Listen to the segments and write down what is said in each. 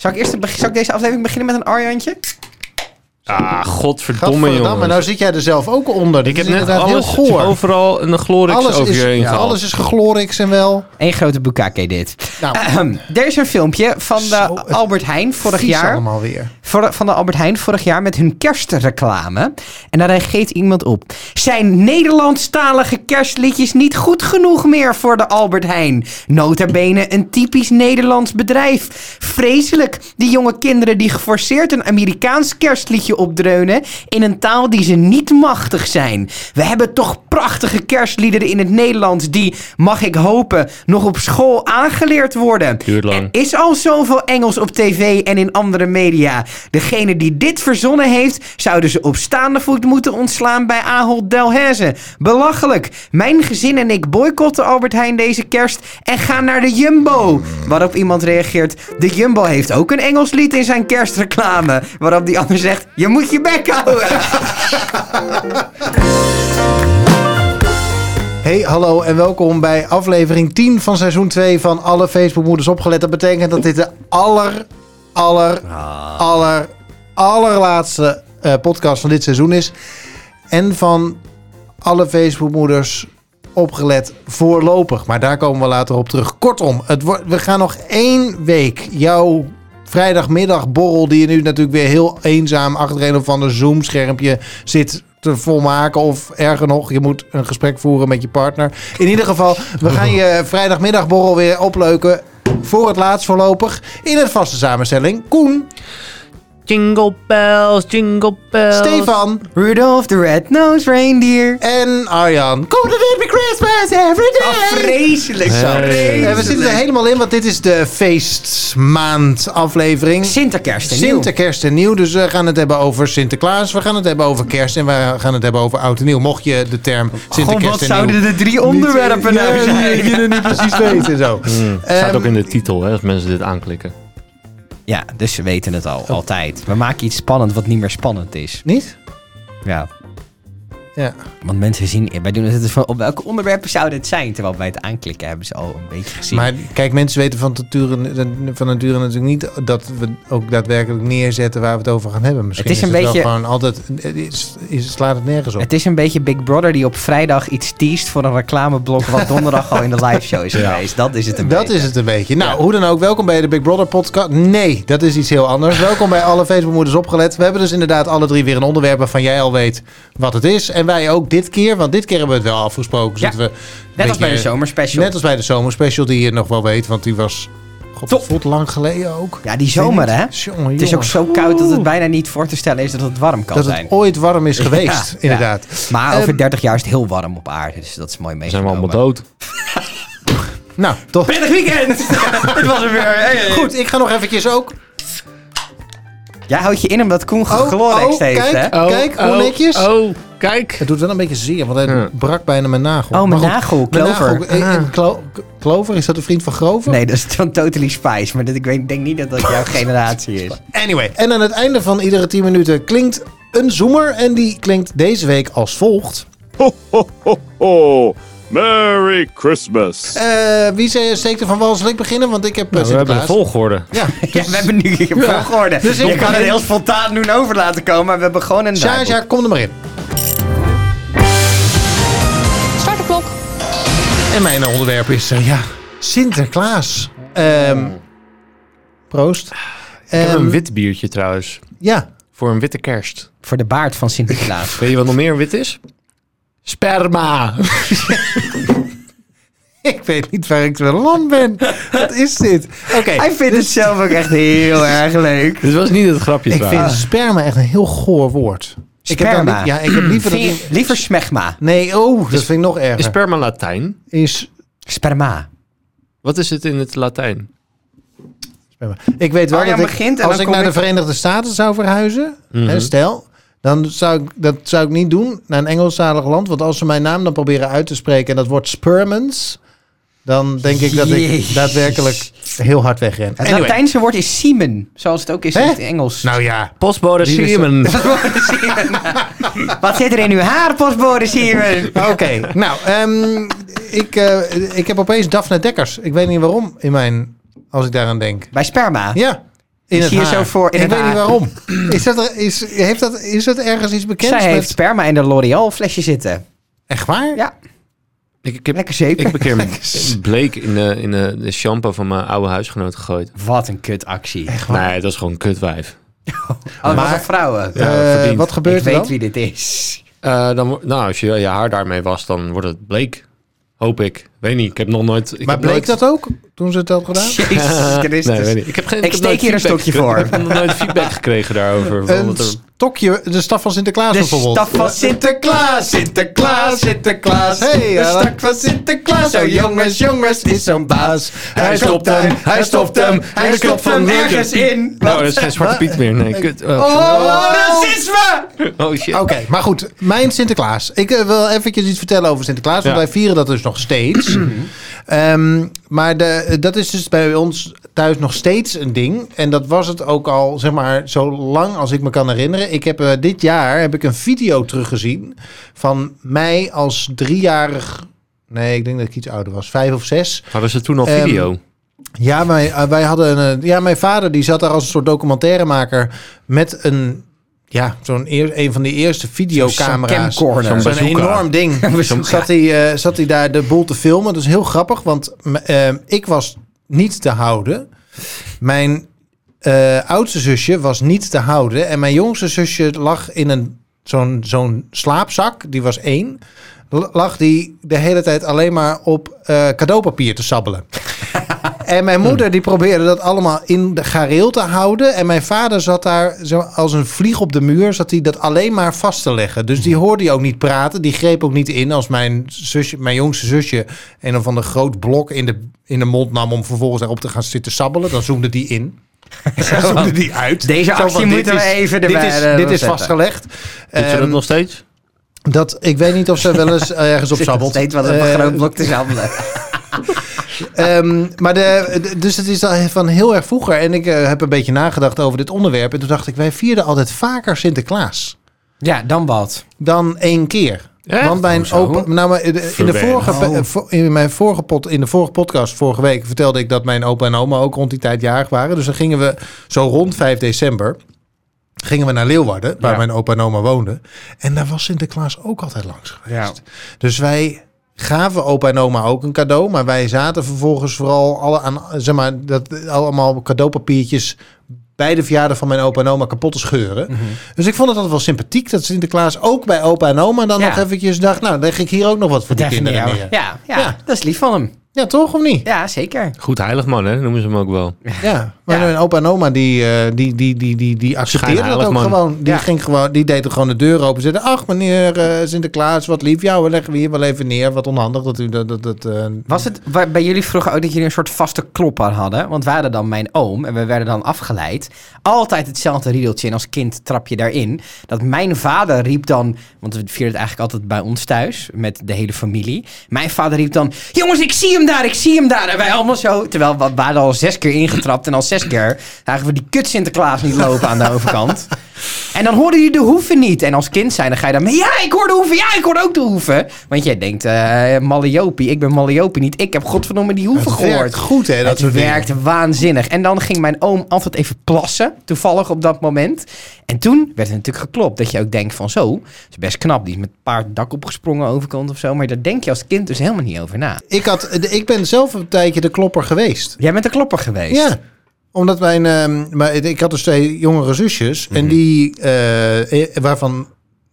Zal ik, eerst, ik deze aflevering beginnen met een Arjantje? Ah, godverdomme, Gadverdamme, jongens. nou zit jij er zelf ook onder. ik heb net alles, heel goor. overal een glorix Alles over is, je heen ja, alles is geglorix en wel. Eén grote bukake dit. Nou, Ahem. er is een filmpje van de Albert Heijn vorig jaar. allemaal weer. Voor- van de Albert Heijn vorig jaar met hun kerstreclame. En daar reageert iemand op. Zijn Nederlandstalige kerstliedjes niet goed genoeg meer voor de Albert Heijn? Nota bene een typisch Nederlands bedrijf. Vreselijk, die jonge kinderen die geforceerd een Amerikaans kerstliedje opdreunen... in een taal die ze niet machtig zijn. We hebben toch prachtige kerstliederen in het Nederlands... die, mag ik hopen, nog op school aangeleerd worden. Duurt lang. Er is al zoveel Engels op tv en in andere media. Degene die dit verzonnen heeft, zouden ze op staande voet moeten ontslaan bij Ahold Delhaize. Belachelijk. Mijn gezin en ik boycotten Albert Heijn deze kerst en gaan naar de Jumbo. Waarop iemand reageert, de Jumbo heeft ook een Engels lied in zijn kerstreclame. Waarop die ander zegt, je moet je bek houden. Hey, hallo en welkom bij aflevering 10 van seizoen 2 van Alle Facebookmoeders Opgelet. Dat betekent dat dit de aller, aller, aller, allerlaatste eh, podcast van dit seizoen is. En van alle Facebookmoeders Opgelet voorlopig. Maar daar komen we later op terug. Kortom, het wordt, we gaan nog één week jouw vrijdagmiddagborrel... die je nu natuurlijk weer heel eenzaam achter een of ander Zoom-schermpje zit te volmaken. Of erger nog, je moet een gesprek voeren met je partner. In ieder geval, we gaan je vrijdagmiddagborrel weer opleuken... voor het laatst voorlopig in een vaste samenstelling. Koen, Jingle bells, jingle bells. Stefan Rudolph the Red-Nosed Reindeer. en Arjan. Couldn't it be Christmas every day? Oh, vreselijk zo. Hey. En we zitten er helemaal in, want dit is de feestmaand aflevering. Sinterkerst en nieuw. Sinterkerst en nieuw. Dus we gaan het hebben over Sinterklaas. We gaan het hebben over kerst. En we gaan het hebben over oud en nieuw. Mocht je de term Sinterkerst Goh, wat en zouden nieuw... de drie onderwerpen niet, nou ja, zijn? die je niet precies weet en zo. Hmm, staat Ehm, ook in de titel, hè, als mensen dit aanklikken. Ja, dus ze weten het al, altijd. We maken iets spannend wat niet meer spannend is. Niet? Ja. Ja. Want mensen zien, wij doen het van op welke onderwerpen zou dit zijn? Terwijl bij het aanklikken hebben ze al een beetje gezien. Maar kijk, mensen weten van nature, van nature natuurlijk niet dat we ook daadwerkelijk neerzetten waar we het over gaan hebben. Misschien Het is een wel beetje- gewoon altijd, is, is, slaat het nergens op. het is een beetje Big Brother die op vrijdag iets teest voor een reclameblok wat donderdag al in de live show is geweest. Dat is het een Dat beetje. is het een beetje. Nou, Ja. hoe dan ook, welkom bij de Big Brother podcast. Nee, dat is iets heel anders. welkom bij alle Facebookmoeders opgelet. We hebben dus inderdaad alle drie weer een onderwerp waarvan jij al weet wat het is. En wij ook dit keer, want dit keer hebben we het wel afgesproken. Ja. we Net als bij de zomerspecial. Net als bij de zomerspecial, die je nog wel weet, want die was... God, Top. voelt lang geleden ook. Ja, die zomer hè. Jongen, Het is ook zo koud dat het bijna niet voor te stellen is dat het warm kan Dat zijn. het ooit warm is geweest, Ja, inderdaad. Maar over Ehm, 30 jaar is het heel warm op aarde, dus dat is mooi meegenomen. zijn we allemaal dood. Nou, toch. Prettig weekend! Dit was er weer. Hey, hey. Goed, ik ga nog eventjes ook... Jij houdt je in omdat Koen Oh, Glorix oh, heeft, kijk. hè? Kijk, hoe netjes. Oh, kijk. Het doet wel een beetje zeer, want hij Ja. brak bijna mijn nagel. Oh, mijn nagel, mijn Clover. nagel- eh, Klo- Clover, is dat een vriend van Grover? Nee, dat is van Totally Spice. Maar dit, ik weet, denk niet dat dat jouw generatie is. Anyway, en aan het einde van iedere 10 minuten klinkt een zoomer. En die klinkt deze week als volgt. Ho, ho, ho, ho. Merry Christmas. Eh, wie steekt er van wal? Zal ik beginnen? Want ik heb Nou, we hebben de volgorde. Ja, Ja, we hebben nu een volgorde. Dus ik je kan het heel spontaan doen over laten komen, maar we hebben gewoon een ja, ja, kom er maar in. Start de klok. En mijn onderwerp is, eh, ja, Sinterklaas. Ehm, proost. Ik heb Ehm, een wit biertje trouwens. Ja, Voor een witte kerst. Voor de baard van Sinterklaas. Weet je wat nog meer wit is? Sperma. ik weet niet waar ik te land ben. Wat is dit? Oké, Hij vindt het zelf ook echt heel erg leuk. Dit was niet het grapje ik vind sperma echt een heel goor woord. Ik heb daar Sperma. ja, ik heb liever dat... Je- liever smegma. Nee, oh, dat vind ik nog erger. Is sperma Latijn? Is Sperma. Wat is het in het Latijn? sperma. Ik weet wel Arjan dat ik, begint en als ik naar ik- de Verenigde Staten zou verhuizen, Mhm. hè, stel, dan zou ik dat zou ik niet doen naar een Engelstalig land, want als ze mijn naam dan proberen uit te spreken en dat wordt Spermans, dan denk ik dat ik daadwerkelijk heel hard wegren. Het Anyway, Latijnse woord is siemen, zoals het ook is in het Engels. nou ja, Postbode Siemen. Wat zit er in uw haar, postbode siemen? oké. nou, ehm, ik, eh, ik heb opeens Daphne Dekkers. Ik weet niet waarom in mijn, als ik daaraan denk. Bij sperma. Ja, In Ik het zie je haar. zo voor in ik het weet niet waarom. Is dat, er- is, heeft dat, is dat ergens iets bekend? Zij met- heeft sperma in de L'Oreal flesje zitten. Echt waar? Ja, Ik, ik heb, lekker zeker. ik heb een keer een bleek in, de, in de, de shampoo van mijn oude huisgenoot gegooid. Wat een kutactie. Echt waar? Nee, dat is gewoon een kutwijf. Oh, Maar- maar vrouwen. Ja, Eh, wat ik gebeurt er weet dan? wie dit is. Eh, dan, nou, als je je haar daarmee was, dan wordt het bleek. Hoop ik. Weet niet, ik heb nog nooit... Ik Maar heb bleek nooit, dat ook toen ze het had gedaan? Jezus Christus. Nee, weet niet. Ik, heb geen, Ik heb steek nooit hier een stokje voor. Ik heb nog nooit feedback gekregen daarover. Een Bijvoorbeeld stokje, de staf van Sinterklaas De bijvoorbeeld. staf van Sinterklaas, Sinterklaas, Sinterklaas. Hey, de ja, stak van Sinterklaas. Zo jongens, jongens, is zo'n baas. Hij stopt hem, hij stopt hem, hij stopt hem ergens in. Oh, dat is geen Zwarte Piet meer. Nee, kut. Oh, Oh, racisme! oh shit. Oké, maar goed. Mijn Sinterklaas. Ik eh, wil eventjes iets vertellen over Sinterklaas. Want Ja. wij vieren dat dus nog steeds. Ehm, maar de, dat is dus bij ons thuis nog steeds een ding. En dat was het ook al, zeg maar, zo lang als ik me kan herinneren. Ik heb eh, dit jaar heb ik een video teruggezien van mij als driejarig... Nee, ik denk dat ik iets ouder was. Vijf of zes. Hadden ze toen al Ehm, video? Ja, wij, eh, wij hadden een, ja, mijn vader die zat daar als een soort documentairemaker met een, ja, zo'n eer, een van die eerste videocamera's. Zo'n enorm ding. Zat, hij, eh, zat hij daar de boel te filmen. Dat is heel grappig, want eh, ik was niet te houden. Mijn eh, oudste zusje was niet te houden. En mijn jongste zusje lag in een zo'n zo'n slaapzak. Die was één. Lag die de hele tijd alleen maar op cadeaupapier te sabbelen. En mijn moeder die probeerde dat allemaal in de gareel te houden. En mijn vader zat daar zo als een vlieg op de muur. Zat hij dat alleen maar vast te leggen. Dus die hoorde je ook niet praten. Die greep ook niet in als mijn, zusje, mijn jongste zusje... een of ander groot blok in de, in de mond nam... om vervolgens daarop te gaan zitten sabbelen. Dan zoomde die in. Dan zoomde die uit. Deze actie van, moeten dit we is- even Dit erbij, is, eh, dit is zetten. vastgelegd. Doet ze dat Ehm, nog steeds? dat, ik weet niet of ze wel eens ergens op sabbelt. steeds wat op een Eh, groot blok te sabbelen. Ehm, maar de, de- dus het is al van heel erg vroeger. En ik eh, heb een beetje nagedacht over dit onderwerp. En toen dacht ik, wij vierden altijd vaker Sinterklaas Ja, dan wat? dan één keer. Echt? Want mijn Hoezo? opa, nou, maar in de, vorige, Oh. in mijn vorige pot, in de vorige podcast vorige week vertelde ik dat mijn opa en oma ook rond die tijd jarig waren. Dus dan gingen we zo rond 5 december gingen we naar Leeuwarden, waar Ja. mijn opa en oma woonden. En daar was Sinterklaas ook altijd langs geweest. Ja. Dus wij gaven opa en oma ook een cadeau. Maar wij zaten vervolgens vooral alle aan, zeg maar, dat, allemaal cadeaupapiertjes bij de verjaardag van mijn opa en oma kapot te scheuren. Mhm. Dus ik vond het altijd wel sympathiek dat Sinterklaas ook bij opa en oma dan Ja. nog eventjes dacht, nou, dan leg ik hier ook nog wat voor die kinderen neer. Ja, ja, Ja. dat is lief van hem. Ja, toch of niet? Ja, zeker. Goed heilig man, hè? Noemen ze hem ook wel. Ja, maar Ja. mijn opa en oma die, eh, die, die, die, die, die accepteerden dat ook man. gewoon. Die, Ja. ging gewoon. die deden gewoon de deur open. Zeiden, ach meneer eh, Sinterklaas, wat lief. Ja, we leggen we hier wel even neer. Wat onhandig dat u dat... dat, dat eh, Was het wa- bij jullie vroeger ook dat jullie een soort vaste klopper hadden? Want wij hadden dan mijn oom en we werden dan afgeleid. Altijd hetzelfde riedeltje en als kind trap je daarin. Dat mijn vader riep dan, want we vierden het eigenlijk altijd bij ons thuis met de hele familie. Mijn vader riep dan, jongens ik zie hem daar, ik zie hem daar. En wij allemaal zo, terwijl we, hadden al zes keer ingetrapt en al zes keer zagen we die kut Sinterklaas niet lopen aan de overkant. En dan hoorde je de hoeven niet. En als kind zijn, dan ga je dan mee. Ja, ik hoor de hoeven. Ja, ik hoor ook de hoeven. Want jij denkt, eh Malliopi. Ik ben Malliopi niet. Ik heb godverdomme die hoeven het gehoord. werkt goed, hè, dat het dingen. werkte waanzinnig. En dan ging mijn oom altijd even plassen. Toevallig op dat moment. En toen werd er natuurlijk geklopt. Dat je ook denkt van zo. Dat is best knap. Die is met paard dak opgesprongen overkant of zo. Maar daar denk je als kind dus helemaal niet over na. Ik, had, ik ben zelf een tijdje de klopper geweest. Jij bent een klopper geweest. Ja. Omdat mijn, ehm, maar ik had dus twee jongere zusjes. En die, eh, waarvan,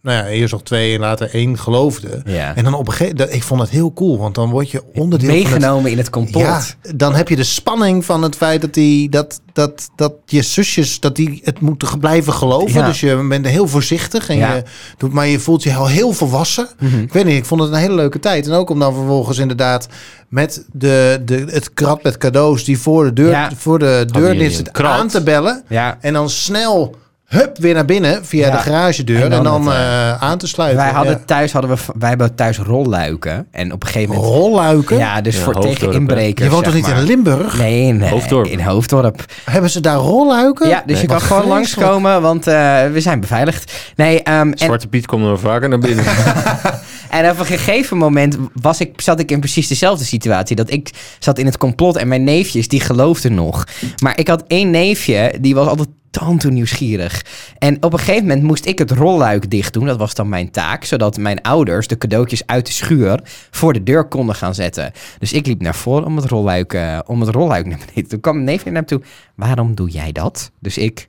nou ja, eerst nog twee en later één geloofden. Ja. En dan op een gegeven moment, ik vond het heel cool. Want dan word je onderdeel van het Meegenomen in het complot. Ja, dan heb je de spanning van het feit dat, die, dat, dat, dat je zusjes dat die het moeten blijven geloven. Ja. Dus je bent heel voorzichtig. En Ja. je doet, maar je voelt je al heel volwassen. Mhm. Ik weet niet, ik vond het een hele leuke tijd. En ook om dan vervolgens inderdaad met de, de, het krat met cadeaus die voor de deur, voor de deur krat? aan te bellen. Ja. En dan snel hup weer naar binnen via Ja. de garagedeur. En En dan dan, het, eh, aan te sluiten. Wij hadden Ja. thuis, hadden we, wij hebben thuis rolluiken. En op een gegeven moment... rolluiken. Ja, dus Ja, voor Hoofddorp, tegen inbrekers. je woont toch niet maar. in Limburg? Nee, in, eh, Hoofddorp. in Hoofddorp. Hebben ze daar rolluiken? Ja, dus Nee. je kan gewoon vreselijk. langskomen, want eh, we zijn beveiligd. Nee, ehm, en, Zwarte Piet komt er vaker naar binnen. En op een gegeven moment was ik, zat ik in precies dezelfde situatie. Dat ik zat in het complot en mijn neefjes, die geloofden nog. Maar ik had één neefje, die was altijd tante nieuwsgierig. En op een gegeven moment moest ik het rolluik dicht doen. Dat was dan mijn taak. Zodat mijn ouders de cadeautjes uit de schuur voor de deur konden gaan zetten. Dus ik liep naar voren om het rolluik, eh, om het rolluik naar beneden. Toen kwam mijn neefje naar me toe. Waarom doe jij dat? Dus ik...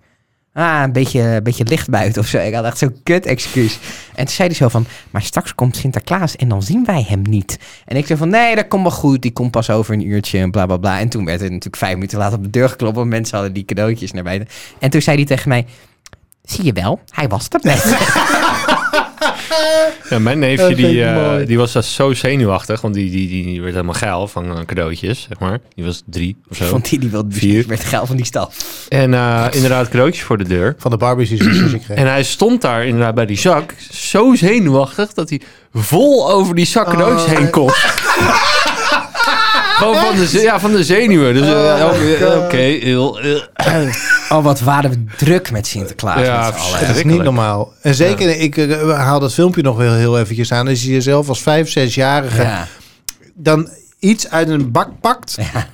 Ah, een beetje, een beetje licht buiten of zo. Ik had echt zo'n kut excuus. En toen zei hij zo van, maar straks komt Sinterklaas en dan zien wij hem niet. En ik zei van, nee, dat komt wel goed. Die komt pas over een uurtje en bla bla bla. En toen werd het natuurlijk vijf minuten later op de deur geklopt. Want mensen hadden die cadeautjes naar buiten. En toen zei hij tegen mij, zie je wel, hij was er net. Ja, mijn neefje die, eh, die was zo zenuwachtig, want die, die, die, die werd helemaal geil van eh, cadeautjes, zeg maar. Die was drie of zo. Vond hij die wel Vier. werd geil van die staf. En eh, inderdaad cadeautjes voor de deur. Van de Barbies die ze kreeg. En hij stond daar inderdaad bij die zak, zo zenuwachtig, dat hij vol over die zak cadeautjes Oh, heen kon. Gewoon van de, ja, van de zenuwen. Dus eh, Oh, oké, God. oké, heel... eh, Oh, wat waren we druk met Sinterklaas Ja, met. Het is niet normaal. En zeker, ik eh, haal dat filmpje nog wel heel eventjes aan. Als je jezelf als vijf, zesjarige Ja. dan iets uit een bak pakt, Ja.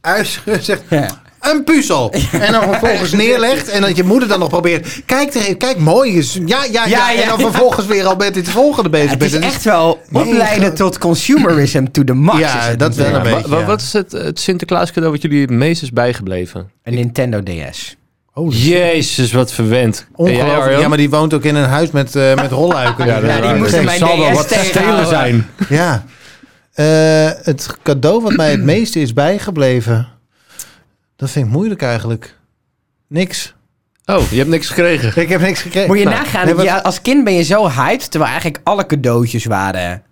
uit, zegt, Ja. Een puzzel. En dan vervolgens neerlegt. En dat je moeder dan nog probeert. Kijk, er, kijk mooi. is- Ja, ja, ja. Ja, ja, En dan ja. vervolgens weer al met het volgende bezig Het bent. is En echt wel opleiden tot consumerism to the max. Ja, is dat wel een beetje. Wat is het, het Sinterklaas cadeau wat jullie het meest is bijgebleven? Een Nintendo DS. Oh, Jezus, wat verwend. Ongelooflijk. Ja, maar die woont ook in een huis met, eh met rolluiken. Ja, dat Ja, die moesten Het mijn zal wel wat stelen tegenhouden. zijn. Ja. Eh, het cadeau wat mij het meeste is bijgebleven. Dat vind ik moeilijk eigenlijk. Niks. Oh, je hebt niks gekregen. Ik heb niks gekregen. Moet je Nou, nagaan, nee, wat- ja, als kind ben je zo hyped, terwijl eigenlijk alle cadeautjes waren.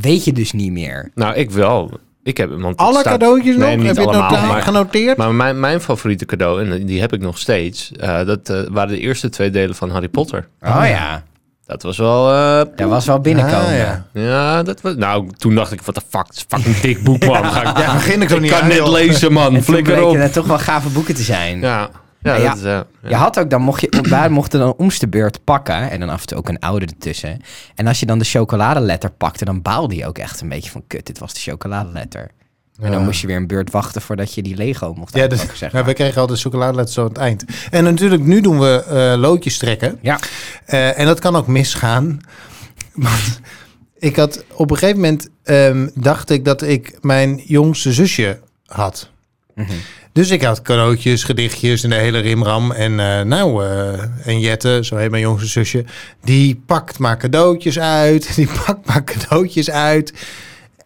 Weet je dus niet meer. Nou, ik wel. Ik heb, want het alle staat- cadeautjes Nee, nog? niet heb je het allemaal, nota- maar- genoteerd? Maar mijn, mijn favoriete cadeau, en die heb ik nog steeds, eh, dat eh, waren de eerste twee delen van Harry Potter. Oh ja, Dat was wel... eh, dat was wel binnenkomen. Ah, ja. ja, dat was... Nou, toen dacht ik, wat de fuck, het is een fucking dik boek, man. Ga ik, Ja, begin ik zo ik niet kan aan, net joh. lezen, man. En toen Flikker op. het toch wel gave boeken te zijn. Ja, ja, Ja, dat is... eh, ja. Je had ook dan, mocht je, wij mochten dan om de beurt pakken. En dan af en toe ook een oude ertussen. En als je dan de chocoladeletter pakte, dan baalde je ook echt een beetje van... Kut, dit was de chocoladeletter. En dan moest je weer een beurt wachten voordat je die Lego mocht Ja, dus, zeg ja, maar. we kregen altijd chocoladeletters zo aan het eind. En natuurlijk, nu doen we eh, loodjes trekken. Ja. Eh, en dat kan ook misgaan. Want ik had op een gegeven moment ehm, dacht ik dat ik mijn jongste zusje had. Mhm. Dus ik had cadeautjes, gedichtjes en de hele rimram. En eh, nou, en Jette, zo heet mijn jongste zusje, die pakt maar cadeautjes uit. Die pakt maar cadeautjes uit.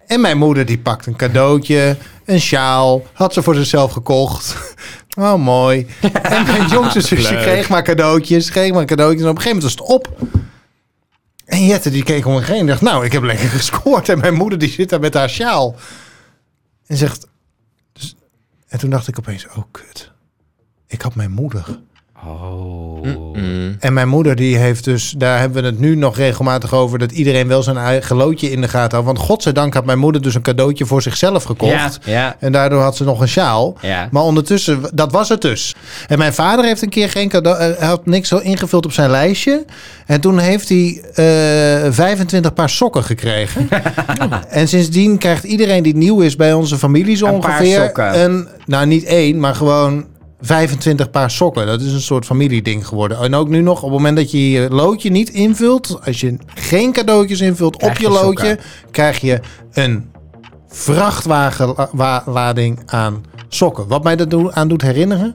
En mijn moeder die pakt een cadeautje, een sjaal, had ze voor zichzelf gekocht. Oh, mooi. En mijn jongste zusje kreeg maar cadeautjes, kreeg maar cadeautjes. En op een gegeven moment was het op. En Jette die keek om me heen en dacht, nou, ik heb lekker gescoord. En mijn moeder die zit daar met haar sjaal. En zegt... Dus, en toen dacht ik opeens, oh kut. Ik had mijn moeder. Oh. Mm. En mijn moeder die heeft dus, daar hebben we het nu nog regelmatig over, dat iedereen wel zijn eigen loodje in de gaten had. Want godzijdank had mijn moeder dus een cadeautje voor zichzelf gekocht. Ja, ja, En daardoor had ze nog een sjaal. ja. Maar ondertussen, dat was het dus. En mijn vader heeft een keer geen cadeau, eh, had niks zo ingevuld op zijn lijstje. En toen heeft hij eh 25 paar sokken gekregen. en sindsdien krijgt iedereen die nieuw is bij onze familie zo Een paar ongeveer sokken. een, nou niet één, maar gewoon 25 paar sokken. Dat is een soort familieding geworden. En ook nu nog, op het moment dat je je loodje niet invult, als je geen cadeautjes invult Krijg op je je loodje, sokken. krijg je een vrachtwagenlading aan sokken. Wat mij dat aan doet herinneren,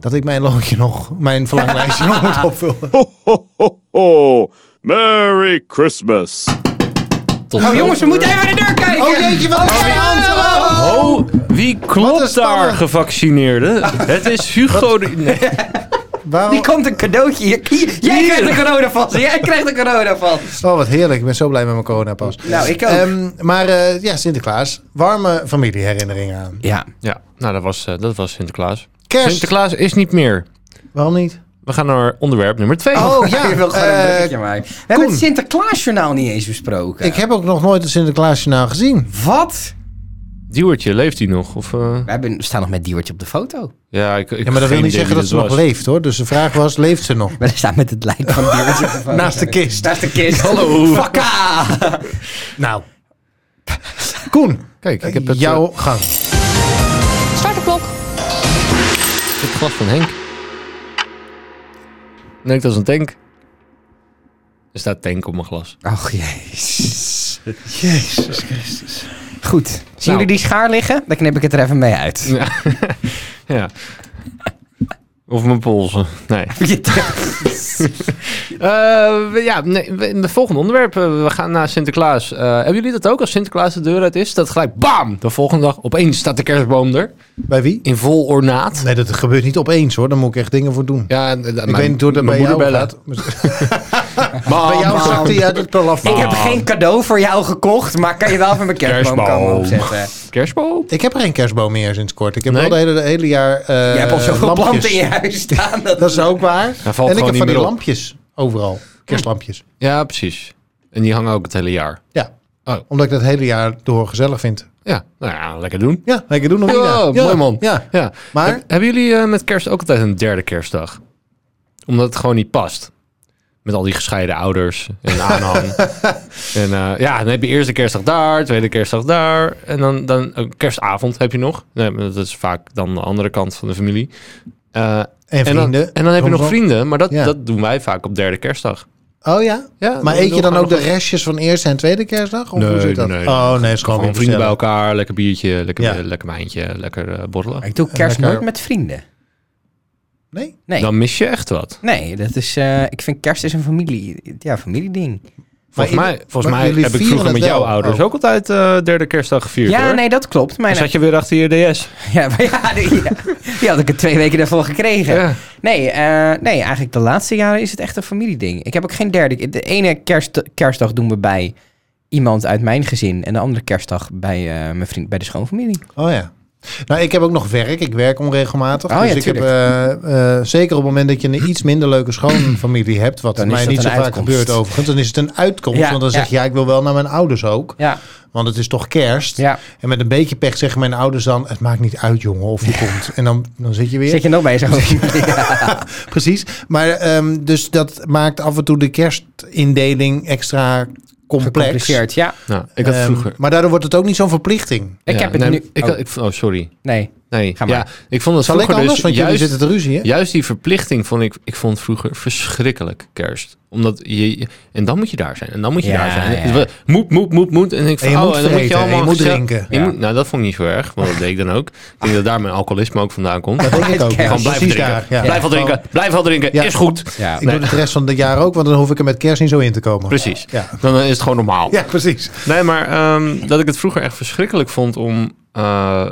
dat ik mijn loodje nog, mijn verlanglijstje nog moet opvullen. Ho, ho, ho, ho. Merry Christmas. Tot Oh jongens, we moeten even naar de deur kijken! Oh jeetje, wat is er aan de hand? Oh, wie klopt daar, gevaccineerde? Het is Hugo de... Nee. Waarom? Die komt een cadeautje Jij krijgt een corona van. Jij krijgt een corona van. Oh, wat heerlijk. Ik ben zo blij met mijn coronapas. Nou, ik ook. Ehm, maar eh, ja, Sinterklaas. Warme familieherinneringen aan. ja. Ja, nou dat was, eh, dat was Sinterklaas. Kerst. Sinterklaas is niet meer. Waarom niet? We gaan naar onderwerp nummer twee. Oh ja, je wil gewoon een eh, bruggetje maken. We hebben het Sinterklaasjournaal niet eens besproken. ik heb ook nog nooit het Sinterklaasjournaal gezien. Wat? Diewertje, leeft hij nog? Of, eh, We, hebben, we staan nog met Diewertje op de foto. ja, ik, ik Ja, maar dat wil niet zeggen dat ze nog leeft hoor. Dus de vraag was, leeft ze nog? We staan met het lijk van Diewertje op de foto. Naast de kist. Naast de kist. Hallo. Fakka. Nou. Koen, Kijk, ik heb het, jouw gang. Start de klok. eh, het glas van Henk. Nee, dat is een tank. Er staat tank op mijn glas. Och, jezus. Jezus Christus. Goed. Zien Nou. jullie die schaar liggen? Dan knip ik het er even mee uit. Ja. ja. Of mijn polsen. Nee. Eh, ja, nee, het volgende onderwerp. eh, we gaan naar Sinterklaas. Eh, hebben jullie dat ook als Sinterklaas de deur uit is? Dat gelijk bam! De volgende dag opeens staat de kerstboom er. Bij wie? In vol ornaat. Nee, dat gebeurt niet opeens hoor. Daar moet ik echt dingen voor doen. Ja, ik mijn- weet niet hoe dat bij mijn jou moeder gaat. Bam, Bij jou bam. zakt hij uit het plafond. Ik heb geen cadeau voor jou gekocht, maar kan je wel even mijn kerstboom Kerstboom. komen opzetten? Kerstboom? Ik heb er geen kerstboom meer sinds kort. Ik heb Nee? wel de hele, de hele jaar eh je hebt al zoveel lampjes. planten in je huis staan. Dat, Dat is ook waar. Valt en ik heb van die op. lampjes overal. Kerstlampjes. Ja, precies. En die hangen ook het hele jaar. Ja. Oh. Omdat ik dat hele jaar door gezellig vind. Ja, nou ja, lekker doen. Ja, lekker doen nog niet. Oh, ja. mooi man. Ja. Ja. Maar- Heb- hebben jullie eh, met kerst ook altijd een derde kerstdag? Omdat het gewoon niet past. Met al die gescheiden ouders en aanhang. en eh, ja, dan heb je eerste kerstdag daar, tweede kerstdag daar. En dan, dan een kerstavond heb je nog. Nee, dat is vaak dan de andere kant van de familie. Eh, En en, dan, vrienden. en dan heb je nog vrienden, maar dat, Ja. dat doen wij vaak op derde kerstdag. Oh ja? Ja, Maar eet je dan ook de restjes van eerste en tweede kerstdag? Of Nee, hoe zit dat? nee. Oh nee, is gewoon, vrienden bij elkaar, lekker biertje, lekker, Ja. lekker wijntje, lekker eh, borrelen. ik doe kerst nooit met vrienden. Nee? Nee. Dan mis je echt wat. Nee, dat is, eh, ik vind kerst is een familie, ja, familieding. Volgens Maar mij, ieder- volgens maar mij jullie heb ik vieren vroeger met jouw wel. ouders Oh. ook altijd eh, derde kerstdag gevierd. Ja, hoor. nee, dat klopt. Mijn, Dan zat je weer achter je DS. ja, maar ja, die, ja, die had ik er twee weken daarvoor gekregen. Ja. Nee, eh, nee, eigenlijk de laatste jaren is het echt een familieding. Ik heb ook geen derde. De ene kerst, kerstdag doen we bij iemand uit mijn gezin. En de andere kerstdag bij, eh, mijn vriend, bij de schoonfamilie. Oh ja. Nou, ik heb ook nog werk. Ik werk onregelmatig. Oh dus ja, ik heb, eh, eh, zeker op het moment dat je een iets minder leuke schoonfamilie hebt, wat Dan mij niet zo vaak gebeurt overigens, dan is het een uitkomst. Ja, want dan ja. zeg je, ja, ik wil wel naar mijn ouders ook. Ja, Want het is toch kerst. ja. En met een beetje pech zeggen mijn ouders dan, het maakt niet uit jongen of je komt. En dan, dan zit je weer. Zit je nog bij zo'n familie? Precies. Maar ehm, dus dat maakt af en toe de kerstindeling extra complex. Gecompliceerd, ja. Nou, ik had Ehm, vroeger... maar daardoor wordt het ook niet zo'n verplichting. Ik Ja, heb het nee, nu... Ik, oh, had- ik, oh, sorry. nee. Nee, Ga maar. ja, ik vond het Zal ik vroeger anders? dus Want jullie juist, zitten te ruzie, hè? juist die verplichting vond ik, ik vond vroeger verschrikkelijk kerst. Omdat je, en dan moet je daar zijn, en dan moet je Ja, daar zijn. ja. Was- Moet, moet, moet, moet. En ik van, En oh, moet en dan moet je allemaal je moet drinken. je Ja. moet- nou, dat vond ik niet zo erg, want dat deed ik dan ook. Ik denk dat daar mijn alcoholisme ook vandaan komt. Dat denk ik ook. Gewoon blijven drinken. Blijf wel drinken, blijf wel drinken, is goed. Ja. Ik doe het de rest van het jaar ook, want dan hoef ik er met kerst niet zo in te komen. Precies. Ja, Dan eh, is het gewoon normaal. ja precies. Nee, maar ehm, dat ik het vroeger echt verschrikkelijk vond om eh,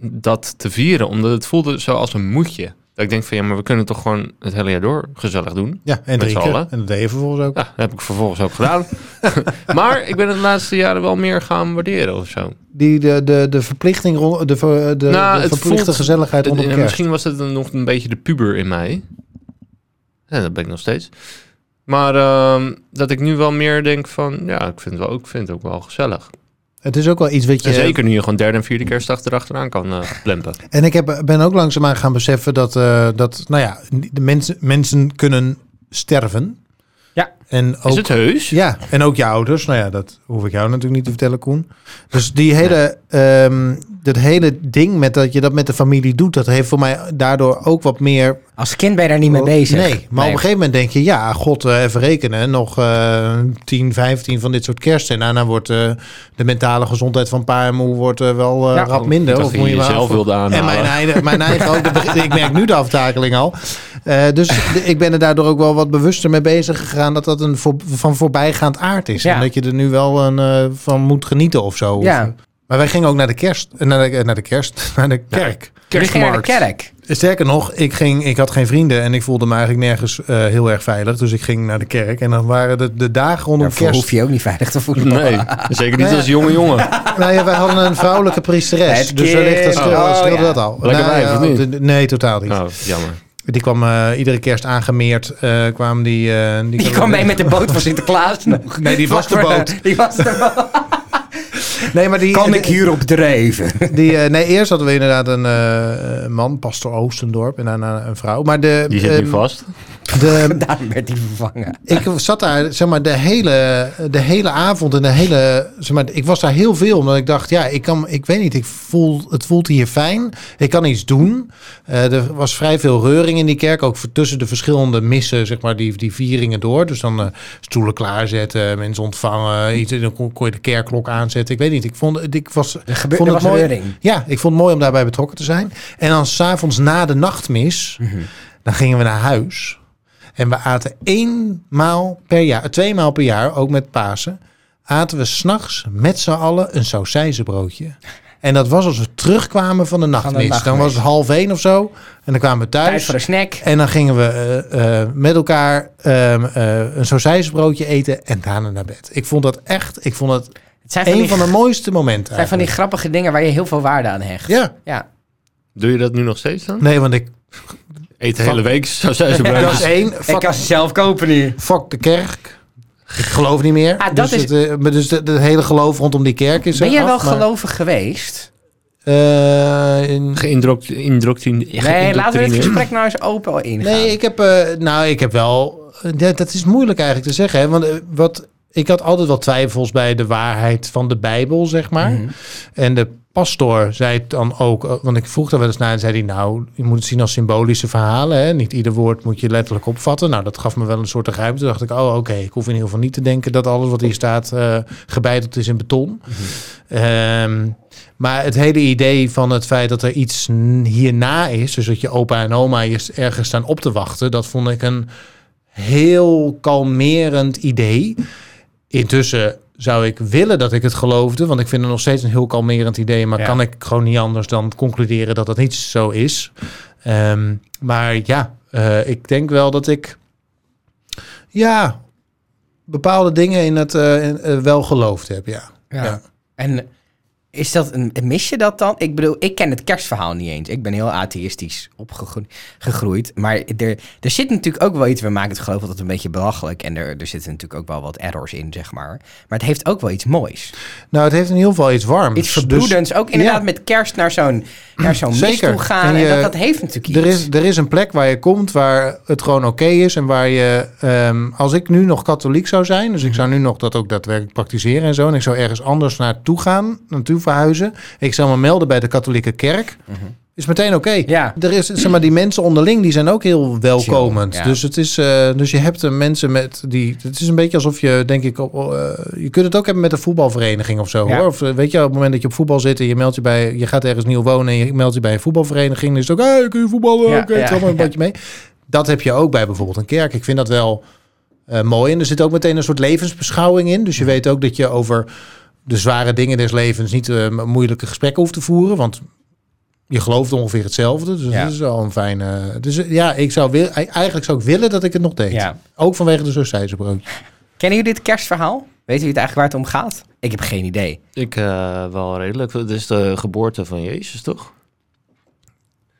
dat te vieren. Omdat het voelde zo als een moedje. Dat ik denk van ja, maar we kunnen toch gewoon het hele jaar door gezellig doen. Ja, en drinken. allen. En dat deed je vervolgens ook. Ja, dat heb ik vervolgens ook gedaan. maar ik ben het de laatste jaren wel meer gaan waarderen of zo. Die, de, de, de verplichting, de, de, Nou, de het verplichte voelt- gezelligheid En- en kerst. misschien was het nog een beetje de puber in mij. Ja, dat ben ik nog steeds. Maar ehm, dat ik nu wel meer denk van, ja, ik vind het, wel, ik vind het ook wel gezellig. Het is ook wel iets wat je... En zeker nu je gewoon derde en vierde kerstdag erachteraan kan eh plempen. En ik heb, ben ook langzaamaan gaan beseffen dat, eh, dat nou ja, de mensen, mensen kunnen sterven. En ook, Is het heus? Ja, en ook je ouders. Nou ja, dat hoef ik jou natuurlijk niet te vertellen, Koen. Dus die hele, ehm, dat hele ding met dat je dat met de familie doet, dat heeft voor mij daardoor ook wat meer Als kind ben je daar niet mee bezig. Nee, maar op een gegeven moment denk je, ja, god, eh, even rekenen. Nog eh 10, 15 van dit soort kersten. En daarna wordt eh, de mentale gezondheid van pa en moe wordt, eh, wel Ja. rap minder. Ik dacht dat je maar jezelf af- wilde En aanhalen. mijn eigen, mijn eigen ook. Ik merk nu de aftakeling al. Eh, dus ik ben er daardoor ook wel wat bewuster mee bezig gegaan... dat dat een voor, van voorbijgaand aard is. Ja. En dat je er nu wel een, eh, van moet genieten of zo. Ja. Maar wij gingen ook naar de kerst. eh, Naar de, naar de kerst. Naar de kerk. Gingen naar de kerk. Sterker nog, ik, ging, ik had geen vrienden en ik voelde me eigenlijk nergens eh, heel erg veilig. Dus ik ging naar de kerk. En dan waren de, de dagen rondom Daarvoor kerst. hoef je ook niet veilig te voelen. Nee, zeker niet als jonge jongen. Nou ja, wij hadden een vrouwelijke priesteres. Dus wellicht dat Oh, ja. dat al. Nou ja, Nee, totaal niet. Oh, jammer. Die kwam eh, iedere kerst aangemeerd. eh kwamen die, eh, Die kwam mee met de boot van Sinterklaas nog. Nee, die was de boot. Die was de boot. Nee, maar die... Kan ik hierop dreven? Die, eh, nee, eerst hadden we inderdaad een eh, man, pastor Oostendorp, en daarna een vrouw. Maar de, Die zit nu ehm, vast. De, Daarom werd hij vervangen. ik zat daar, zeg maar, de hele, de hele avond en de hele, zeg maar, ik was daar heel veel, omdat ik dacht, ja, ik kan, ik weet niet, ik voel, het voelt hier fijn, ik kan iets doen. Eh, er was vrij veel reuring in die kerk, ook tussen de verschillende missen, zeg maar, die, die vieringen door. Dus dan eh, stoelen klaarzetten, mensen ontvangen, iets, dan kon, kon je de kerkklok aanzetten. Ik weet niet, ik vond, ik was, gebeurde, vond het was mooi. reuring. Ja, ik vond het mooi om daarbij betrokken te zijn. En dan s'avonds na de nachtmis, dan gingen we naar huis. En we aten eenmaal per jaar, twee maal per jaar, ook met Pasen, aten we s'nachts met z'n allen een sausijzenbroodje. En dat was als we terugkwamen van de nachtmis. Dan was het half één of zo. En dan kwamen we Tijd thuis. voor een snack. En dan gingen we eh, eh, met elkaar ehm, eh, een sausijzenbroodje eten en daarna naar bed. Ik vond dat echt, ik vond het Het zijn van, een van de mooiste momenten. zijn van die grappige dingen waar je heel veel waarde aan hecht. Ja, Ja. Doe je dat nu nog steeds dan? nee, want ik Eet de hele week sausijzenbroodjes. Dat is één. Ik kan ze zelf kopen nu. fuck de kerk. Ik geloof niet meer. Ah, dat dus is- het, eh, maar dus de, de hele geloof rondom die kerk is Ben jij af, wel maar, gelovig geweest? eh, in- Nee, laten we dit gesprek nou eens open al ingaan. nee, ik heb, eh, nou, ik heb wel. ja, dat is moeilijk eigenlijk te zeggen. Hè? Want wat, ik had altijd wel twijfels bij de waarheid van de Bijbel, zeg maar. Mhm. En de pastor zei het dan ook, eh, want ik vroeg daar wel eens naar en zei hij, nou, je moet het zien als symbolische verhalen. Hè? Niet ieder woord moet je letterlijk opvatten. Nou, dat gaf me wel een soort ruimte. Toen dacht ik, oh, oké, ik hoef in ieder geval niet te denken dat alles wat hier staat eh gebeiteld is in beton. Ehm, maar het hele idee van het feit dat er iets hierna is, dus dat je opa en oma je ergens staan op te wachten, dat vond ik een heel kalmerend idee. Intussen zou ik willen dat ik het geloofde, want ik vind het nog steeds een heel kalmerend idee, maar Ja. kan ik gewoon niet anders dan concluderen dat dat niet zo is. Ehm, maar ja, eh, ik denk wel dat ik ja bepaalde dingen in het eh, in- eh, wel geloofd heb. Ja. Ja. Ja. En is dat een, mis je dat dan? Ik bedoel, ik ken het kerstverhaal niet eens. Ik ben heel atheïstisch opgegroeid. Maar er, er zit natuurlijk ook wel iets. We maken het geloof altijd een beetje belachelijk. En er, er zitten natuurlijk ook wel wat errors in, zeg maar. Maar het heeft ook wel iets moois. Nou, het heeft in ieder geval iets warms. Iets verbroedends. ook inderdaad ja. met kerst naar zo'n, naar zo'n mis toe gaan. En En, je- dat, dat heeft natuurlijk iets. Er is, er is een plek waar je komt waar het gewoon oké is. En waar je, ehm, als ik nu nog katholiek zou zijn, dus ik zou nu nog dat ook daadwerkelijk praktiseren en zo. En ik zou ergens anders naartoe gaan, naartoe verhuizen. Ik zou me melden bij de katholieke kerk. Is meteen oké. Ja. Er is, zeg maar, die mensen onderling, die zijn ook heel welkomend. Ja. Dus het is, eh, dus je hebt mensen met die, het is een beetje alsof je, denk ik, op, eh, je kunt het ook hebben met een voetbalvereniging of zo, Ja. hoor. Of eh, weet je, op het moment dat je op voetbal zit en je meldt je bij, je gaat ergens nieuw wonen en je meldt je bij een voetbalvereniging, dan is het ook, hey, kun je voetballen? Ja, Oké, ga maar een badje mee. Dat heb je ook bij bijvoorbeeld een kerk. Ik vind dat wel mooi. En er zit ook meteen een soort levensbeschouwing in. Dus je weet ook dat je over de zware dingen des levens niet eh, moeilijke gesprekken hoeft te voeren. Want je gelooft ongeveer hetzelfde. Dus Ja. dat is wel een fijne... Dus eh, ja, ik zou wil, eigenlijk zou ik willen dat ik het nog deed. Ja. Ook vanwege de sausijzenbroodje. Kennen jullie dit kerstverhaal? Weten jullie het eigenlijk waar het om gaat? Ik heb geen idee. Ik eh, wel redelijk. Het is de geboorte van Jezus, toch?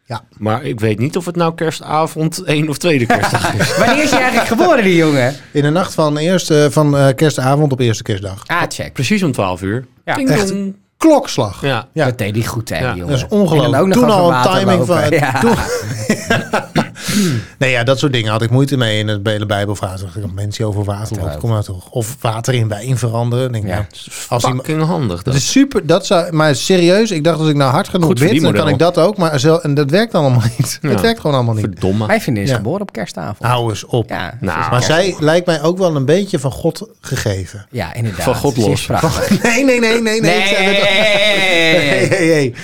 Ja. Maar ik weet niet of het nou kerstavond één of tweede kerstdag is. Wanneer is hij eigenlijk geboren, die jongen? In de nacht van, eerste, van eh, kerstavond op eerste kerstdag. Ah, check. Precies om 12 uur. Ja, Ding echt. dong. Klokslag. Ja. Ja. Dat deed hij goed, hè, Ja, die Dat jongen. is ongelooflijk. Toen al een timing van... Ja. Toen, nee, ja, dat soort dingen had ik moeite mee in het hele Bijbelverhaal. Dacht ik, dat mensen over water kom nou toch. Of water in wijn veranderen. Denk ik, Ja. nou, Als fucking handig. dat is super. Dat zou, maar serieus, ik dacht als ik nou hard genoeg Goed bid, dan kan ik dat ook. Maar zelf, en dat werkt dan allemaal niet. Ja. Het werkt gewoon allemaal niet. Verdomme. Mijn vriendin is Ja. geboren op kerstavond. Hou eens op. Ja, Nou. Maar zij lijkt mij ook wel een beetje van God gegeven. Ja, inderdaad. Van God los. prachtig. Nee, nee, nee, nee, nee. hey.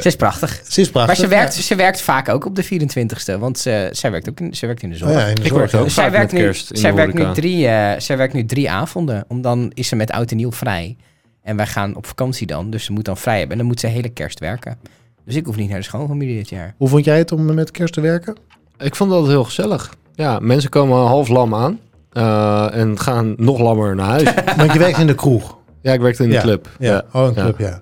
Ze is prachtig. Ze is prachtig. Maar ze werkt, ze werkt vaak ook op de 24ste, want ze, zij, werkt ook in, ze werkt in de Ja. zorg. Oh ja, in de Ik zorg. werk ook zij werkt, met nu, kerst in zij, de werkt nu drie, eh, zij werkt nu drie avonden. Om dan is ze met oud en nieuw vrij. En wij gaan op vakantie dan. Dus ze moet dan vrij hebben. En dan moet ze hele kerst werken. Dus ik hoef niet naar de schoonfamilie dit jaar. Hoe vond jij het om met kerst te werken? Ik vond dat altijd heel gezellig. Ja, mensen komen half lam aan. eh, en gaan nog lammer naar huis. Want je werkt in de kroeg. ja, ik werkte in de Ja, club. Ja. Oh, een Ja. club, ja.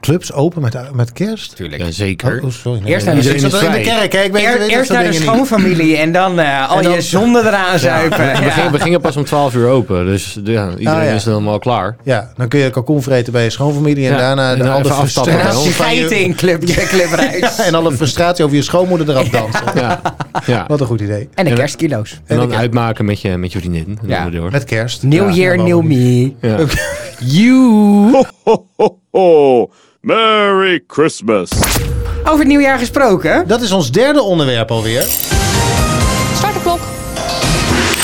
Clubs open met, met kerst? Tuurlijk. Ja, zeker. Oh, sorry. Nee, Eerst naar de- in kerk, hè? Ik weet, Eer- weet eerst naar de schoonfamilie en dan eh, al En dan- je zonden eraan zuipen. We, gingen, we gingen pas om 12 uur open, dus ja, iedereen Ah, ja. is helemaal klaar. Ja, dan kun je kalkoen vreten bij je schoonfamilie en Ja, daarna en de, dan alle even afstappen En dan in club, je clubreis. en alle frustratie over je schoonmoeder eraf dansen. Ja, ja. Wat een goed idee. En de kerstkilo's. En dan uitmaken met je, met je vriendin. Dan. Met kerst. New year, new me. You. Ho, ho, ho! Merry Christmas! Over het nieuwjaar gesproken. Dat is ons derde onderwerp alweer. Start de klok.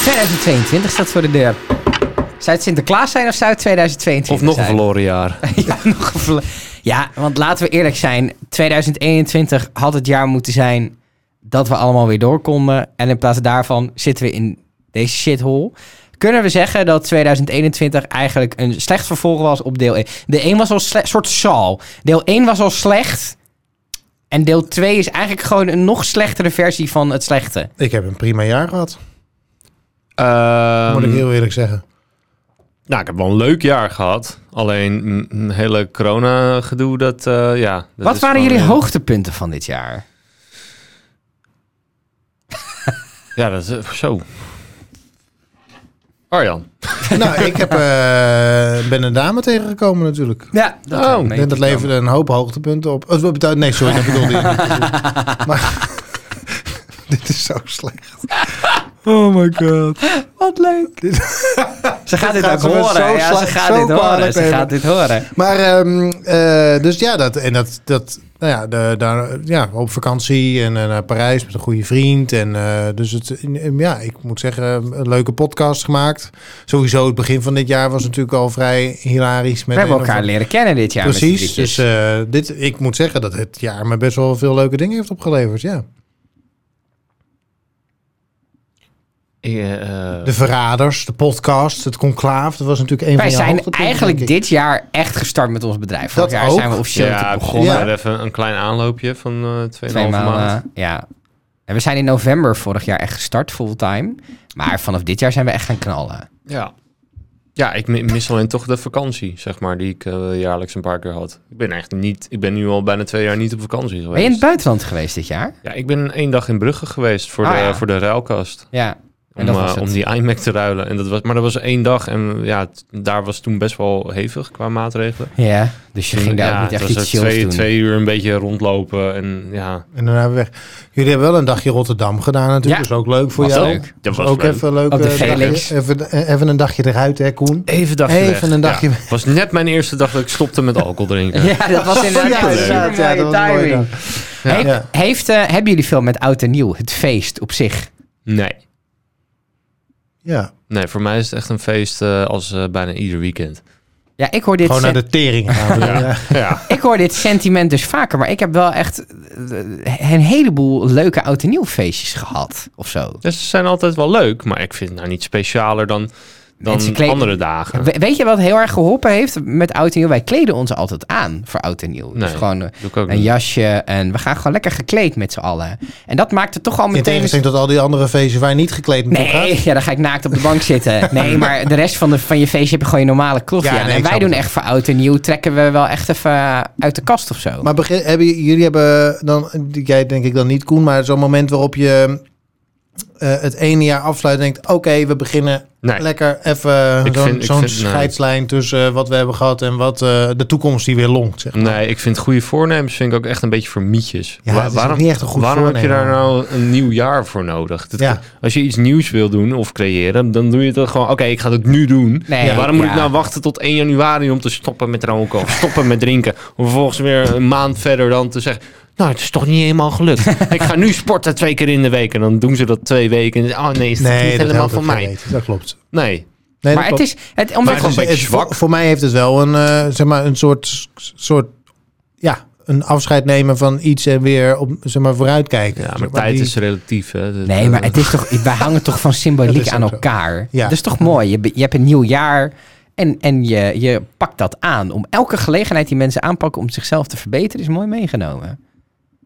2022 staat voor de deur. Zou het Sinterklaas zijn of zou het 2022 Of nog een verloren jaar. ja, nog een verlo- Ja, want laten we eerlijk zijn. 2021 had het jaar moeten zijn dat we allemaal weer door konden. En in plaats daarvan zitten we in deze shithole. Kunnen we zeggen dat 2021 eigenlijk een slecht vervolg was op deel 1? De 1 was al soort Saul. Deel 1 was al slecht. En deel 2 is eigenlijk gewoon een nog slechtere versie van het slechte. Ik heb een prima jaar gehad, Ehm, moet ik heel eerlijk zeggen. Nou, ik heb wel een leuk jaar gehad. Alleen een hele corona-gedoe, dat eh, ja. dat Wat is waren gewoon, jullie ja. hoogtepunten van dit jaar? Ja, dat is eh, zo. Arjan. nou, ik heb, eh, ben een dame tegengekomen natuurlijk. Ja, dat Oh, dat leverde een hoop hoogtepunten op. Oh, nee, sorry, dat bedoelde je niet. Maar dit is zo slecht. Oh my god. Wat leuk. ze gaat dit gaat ook horen. Ja, ze gaat dit horen. Ze gaat dit horen. Maar, ehm, eh, dus ja, dat, en dat, dat, nou ja, de, daar, ja, op vakantie en eh, naar Parijs met een goede vriend. En eh, dus het, ja, ik moet zeggen, een leuke podcast gemaakt. Sowieso het begin van dit jaar was natuurlijk al vrij hilarisch. Met We hebben elkaar leren kennen dit jaar. Precies. Dus dit, ik moet zeggen dat het jaar me best wel veel leuke dingen heeft opgeleverd. Ja. Eh, De Verraders, de podcast, het Conclaaf. Dat was natuurlijk een Wij van je zijn eigenlijk dit jaar echt gestart met ons bedrijf. Vorig Dat jaar ook. zijn we officieel ja, begonnen. Ja. met even een klein aanloopje van eh 2,5 Twee maanden. maand. Ja. En we zijn in november vorig jaar echt gestart, fulltime. Maar vanaf dit jaar zijn we echt gaan knallen. Ja. Ja, ik mi- mis alleen toch de vakantie, zeg maar, die ik jaarlijks een paar keer had. Ik ben echt niet, ik ben nu al bijna twee jaar niet op vakantie geweest. Ben je in het buitenland geweest dit jaar? Ja, ik ben één dag in Brugge geweest voor, Ah, de, ja. voor de ruilkast. Ja. Om, om die iMac te ruilen. En dat was, maar dat was één dag. En ja, t- daar was toen best wel hevig qua maatregelen. Ja, dus je ging daar ja, ook niet echt iets twee, doen. twee uur een beetje rondlopen. En ja, En daarna weer weg. Jullie hebben wel een dagje Rotterdam gedaan natuurlijk. Ja. Dat is ook leuk voor Was jou. leuk. dat was ook leuk. even leuk. Op de dagje- Felix. even, even een dagje eruit, hè, Koen? Even, dagje Even weg. een dagje Ja, was net mijn eerste dag dat ik stopte met alcohol drinken. Ja, dat was inderdaad Ja, ja, dat was mooi timing. dan. Heeft, Ja. heeft, eh, hebben jullie veel met oud en nieuw? Het feest op zich. Nee. Ja, Nee, voor mij is het echt een feest eh, als eh, bijna ieder weekend. Ja, ik hoor dit, gewoon naar de tering gaan. Ja. ik hoor dit sentiment dus vaker. Maar ik heb wel echt eh, een heleboel leuke oud en nieuw feestjes gehad. Of zo. Dus ze zijn altijd wel leuk, maar ik vind het nou niet specialer dan, dan kleden- andere dagen. We- weet je wat heel erg geholpen heeft met oud en nieuw? Wij kleden ons altijd aan voor oud en nieuw. dus gewoon ik een niet. jasje en we gaan gewoon lekker gekleed met z'n allen. En dat maakt het toch al In meteen... tegenstelling tot al die andere feestjes waar je niet gekleed naartoe Nee, ja, dan ga ik naakt op de bank zitten. Nee, maar de rest van, de, van je feestje heb je gewoon je normale kloffie Ja, aan. nee, en ik wij doen echt voor oud en nieuw, trekken we wel echt even uit de kast of zo. Maar begin, hebben, jullie hebben dan, jij denk ik dan niet Koen, maar zo'n moment waarop je eh, het ene jaar afsluit en denkt, oké, we beginnen Nee. lekker even zo'n nee. scheidslijn tussen eh, wat we hebben gehad en wat eh, de toekomst die weer longt. Zeg maar. Nee, ik vind goede voornemens vind ik ook echt een beetje voor mietjes. Ja, Wa- waarom niet echt een goed waarom heb je daar nou een nieuw jaar voor nodig? Dat- Ja. Als je iets nieuws wil doen of creëren, dan doe je het gewoon... Oké, ik ga het nu doen. Nee, Ja, waarom moet ik nou wachten tot 1 januari om te stoppen met roken of stoppen met drinken? Om vervolgens weer een maand verder dan te zeggen... Nou, het is toch niet helemaal gelukt. ik ga nu sporten twee keer in de week. En dan doen ze dat twee weken. En, oh nee, is Nee, niet dat helemaal van mij? Dat klopt. Nee. Nee, maar het is... Het, Maar omdat, het is voor, zwak. voor mij heeft het wel een, eh, zeg maar, een soort, soort, ja, een afscheid nemen van iets en weer op, zeg maar, vooruitkijken. Ja, Zeg maar tijd die- is relatief. Hè. Dat- nee, maar het is toch... Wij hangen toch van symboliek aan elkaar. Ja. Dat is toch mooi? Je, be- je hebt een nieuw jaar en, en je, je pakt dat aan. Om elke gelegenheid die mensen aanpakken om zichzelf te verbeteren, is mooi meegenomen.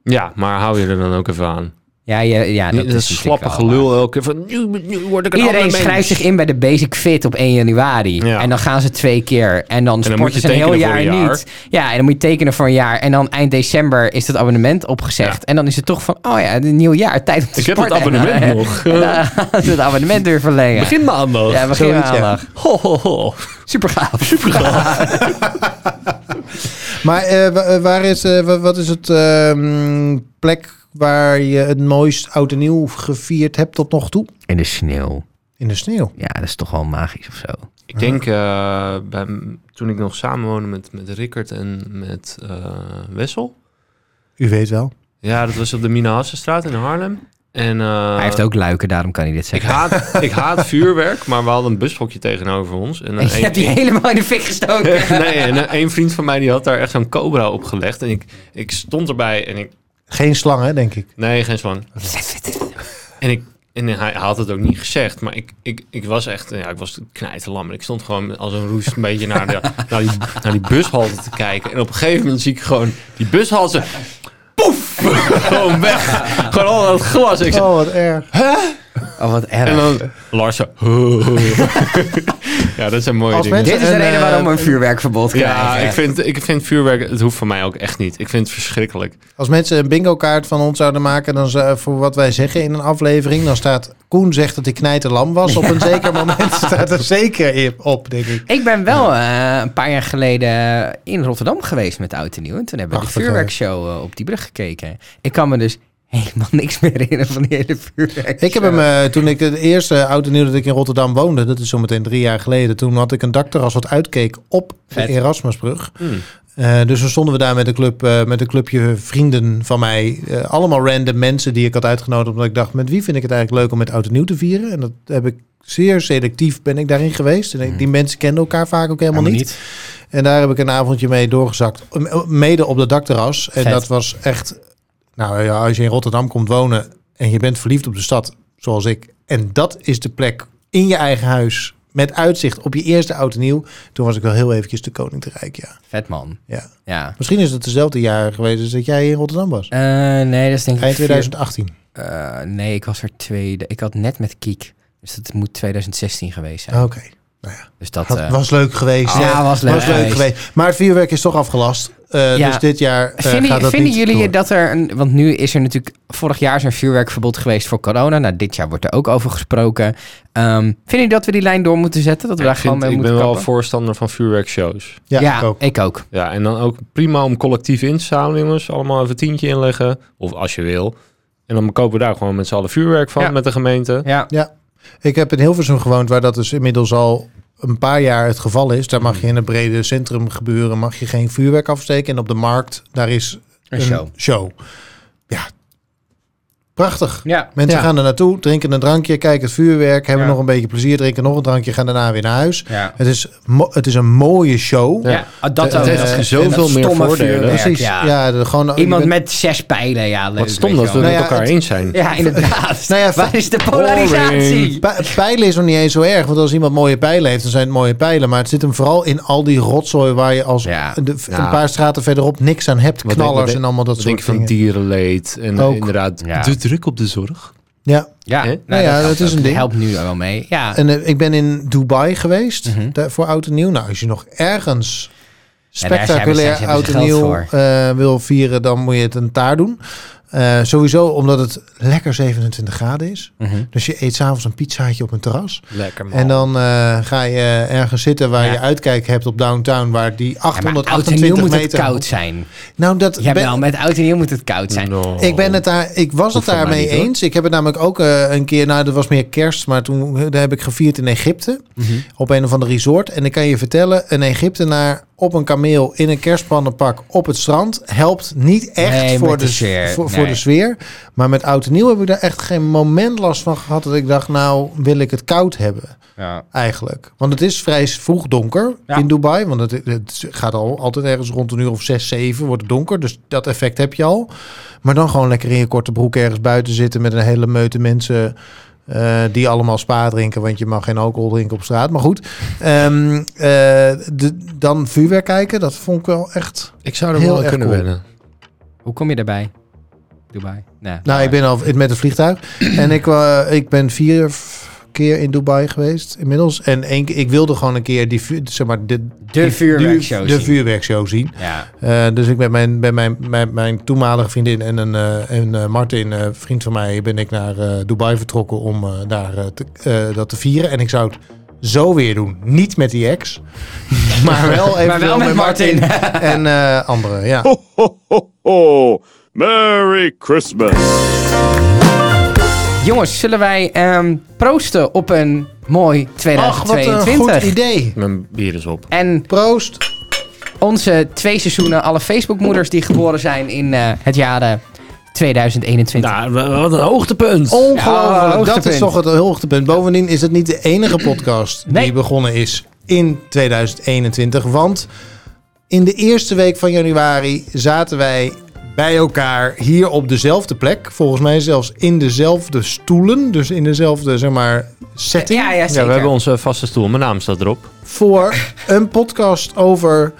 Ja, maar hou je er dan ook even aan. Ja, ja, ja dat Dat, is slappe gelul elke keer van... Nu, nu word ik een Iedereen schrijft zich in bij de Basic Fit op 1 januari. Ja. En dan gaan ze twee keer. En dan dan sporten ze een heel jaar, een jaar. niet. Ja, en dan moet je tekenen voor een jaar. En dan eind december is het abonnement opgezegd. Ja. En dan is het toch van, oh ja, een nieuw jaar, tijd om te Ik heb het sporten. abonnement En, nog. En dan het abonnement weer verlengen. Begin maandag. ja, begin maandag. Ho, ho, ho. Super gaaf. Super Maar eh, eh, waar is, eh, wa- wat is het ehm, plek waar je het mooist oud en nieuw gevierd hebt tot nog toe? In de sneeuw. In de sneeuw. Ja, dat is toch wel magisch of zo. Ik denk, eh, bij, toen ik nog samenwoonde met, met Rickert en met eh, Wessel. U weet wel. Ja, dat was op de Mina Hassenstraat in Haarlem. En, eh, hij heeft ook luiken, daarom kan hij dit Ik zeggen. haat, ik haat vuurwerk, maar we hadden een bushokje tegenover ons. En En een, je hebt die helemaal in de fik gestoken. nee, en een, een vriend van mij die had daar echt zo'n cobra op gelegd. En ik, ik stond erbij en ik... Geen slangen, denk ik. Nee, geen slang. En ik... En hij had het ook niet gezegd, maar ik, ik, ik was echt, ja, ik was knijterlam. En ik stond gewoon als een roes een beetje naar, de, naar, die, naar die bushalte te kijken. En op een gegeven moment zie ik gewoon die bushalte, poef, gewoon weg. Gewoon al dat glas. Ik zei, Oh, wat erg. Oh, wat erg. en dan Lars zo, ja, dat zijn mooie Als dingen. Dit is de En, reden eh, waarom we een vuurwerkverbod krijgen. Ja, ik vind, ik vind vuurwerk, het hoeft voor mij ook echt niet. Ik vind het verschrikkelijk. Als mensen een bingo kaart van ons zouden maken, dan zou, voor wat wij zeggen in een aflevering, dan staat Koen zegt dat hij knijterlam was. Op een zeker moment staat er zeker in- op, denk ik. Ik ben wel eh, een paar jaar geleden in Rotterdam geweest met Oud en Nieuw. En toen hebben we de vuurwerkshow eh, op die brug gekeken. Ik kan me dus helemaal niks meer herinneren van die hele vuurwerkshow. Ik heb hem, eh, toen ik het eerste oud en nieuw dat ik in Rotterdam woonde, dat is zometeen drie jaar geleden, toen had ik een dakterras wat uitkeek op Vet. de Erasmusbrug. Hmm. Eh, dus dan stonden we daar met een, club, eh, met een clubje vrienden van mij. allemaal random mensen die ik had uitgenodigd. Omdat ik dacht, met wie vind ik het eigenlijk leuk om met oud en nieuw te vieren? En dat heb ik zeer selectief ben ik daarin geweest. En ik- die mensen kenden elkaar vaak ook helemaal niet. En daar heb ik een avondje mee doorgezakt. Mede op de dakterras. En dat was echt... Nou ja, als je in Rotterdam komt wonen en je bent verliefd op de stad, zoals ik. En dat is de plek in je eigen huis met uitzicht op je eerste oud en nieuw. Toen was ik wel heel eventjes de koning te rijk, ja. Vet man. ja. Ja. Misschien is het dezelfde jaar geweest als dat jij in Rotterdam was. Eh, nee, dat is denk ik... Eind vier- 2018. Eh, nee, ik was er tweede. Ik had net met Kiek. Dus dat moet 2016 geweest zijn. Oké. Nou ja, Dus dat... dat eh, was leuk geweest. ja, was leuk geweest. Maar het vuurwerk is toch afgelast. Eh, Ja. Dus dit jaar eh, Vinden, gaat dat vinden niet jullie door. dat er een. Want nu is er natuurlijk. Vorig jaar is er een vuurwerkverbod geweest voor corona. Nou, dit jaar wordt er ook over gesproken. Ehm, vinden jullie dat we die lijn door moeten zetten? Dat we Ja, daar gewoon vind, mee ik ben moeten wel voorstander van vuurwerkshows. Ja, ik ook. ik ook. Ja, en dan ook prima om collectief in te zamelen, jongens. Allemaal even een tientje inleggen. Of als je wil. En dan kopen we daar gewoon met z'n allen vuurwerk van Ja. met de gemeente. Ja. Ik heb in Hilversum gewoond, waar dat dus inmiddels al een paar jaar het geval is. Daar mag je in het brede centrum gebeuren, mag je geen vuurwerk afsteken. En op de markt, daar is Een show. show. Ja, prachtig. Ja. Mensen Ja. gaan er naartoe, drinken een drankje, kijken het vuurwerk, hebben Ja. nog een beetje plezier, drinken nog een drankje, gaan daarna weer naar huis. Ja. Het is, het is een mooie show. Ja, ah, dat ook. heeft zoveel meer stomme voordelen. Precies. Ja. De, gewoon, Iemand bent- met zes pijlen, ja, leuk. Wat stom dat we Nou met ja, elkaar het- eens zijn. Ja, inderdaad. Nou ja, Waar is de polarisatie? Pi- Pijlen is nog niet eens zo erg, want als iemand mooie pijlen heeft, dan zijn het mooie pijlen. Maar het zit hem vooral in al die rotzooi waar je als Ja. de, Ja. een paar straten verderop niks aan hebt. Knallers denk- en allemaal dat denk soort je van dingen. dierenleed en Ook. inderdaad Ja. de druk op de zorg? Ja, Ja, nou, Nou ja, helpt dat is ook. een ding. helpt nu wel mee. Ja. en eh, ik ben in Dubai geweest Mhm. daar, voor oud en nieuw. Nou, als je nog ergens Ja, spectaculair hebben oud en nieuw eh, wil vieren, dan moet je het een taart doen. Eh, sowieso omdat het lekker 27 graden is. Mhm. Dus je eet s'avonds een pizzaatje op een terras. Lekker man. En dan eh, ga je ergens zitten waar Ja. je uitkijk hebt op downtown, waar die Ja, maar oud en nieuw 828 moet het meter. koud zijn. Nou, dat Ja, ben- wel, met oud en nieuw moet het koud zijn. No. ik ben het daar, ik was het daarmee hoor. eens. Ik heb het namelijk ook eh, een keer, nou, dat was meer kerst, maar toen daar heb ik gevierd in Egypte Mhm. op een of ander resort. En ik kan je vertellen, een Egyptenaar op een kameel in een kerstpannenpak op het strand helpt niet echt Nee, voor, de, de sfeer. voor, voor de sfeer. Maar met oud en nieuw heb ik daar echt geen moment last van gehad dat ik dacht, nou, wil ik het koud hebben. Ja. Eigenlijk. Want het is vrij vroeg donker Ja. in Dubai. Want het, het gaat al altijd ergens rond een uur of zes, zeven wordt het donker. Dus dat effect heb je al. Maar dan gewoon lekker in je korte broek ergens buiten zitten met een hele meute mensen. Eh, die allemaal spa drinken, want je mag geen alcohol drinken op straat. Maar goed, Ehm, eh, de, dan vuurwerk kijken, dat vond ik wel echt... Ik zou er Heel wel aan kunnen cool. wennen. Hoe kom je daarbij? Dubai. Nee. Nou, ik ben al met het vliegtuig. en ik, eh, ik ben vier keer in Dubai geweest inmiddels. En één, keer- ik wilde gewoon een keer die, vu- zeg maar, de, die- vuurwerkshow de, de zien. vuurwerkshow zien. Ja. Eh, dus ik ben mijn, bij mijn, mijn, mijn toenmalige vriendin en, een, eh, en eh, Martin, eh, vriend van mij, ben ik naar eh, Dubai vertrokken om eh, daar eh, te, dat te vieren. En ik zou het zo weer doen. Niet met die ex, maar wel even Maar wel met Martin. en eh anderen. Ja. Ho, ho, ho, ho. Merry Christmas. Jongens, zullen wij ehm, proosten op een mooi Ach, wat 2022? een goed idee. Mijn bier is op. En Proost. onze twee seizoenen, alle Facebookmoeders die geboren zijn in eh, het jaar eh, 2021. Nou, wat een hoogtepunt. Ongelooflijk. Ja, dat hoogtepunt. is toch het hoogtepunt. Bovendien is het niet de enige podcast Nee. die begonnen is in 2021. Want in de eerste week van januari zaten wij bij elkaar hier op dezelfde plek. Volgens mij zelfs in dezelfde stoelen. Dus in dezelfde, zeg maar, setting. ja, ja, we hebben onze vaste stoel. Mijn naam staat erop. Voor een podcast over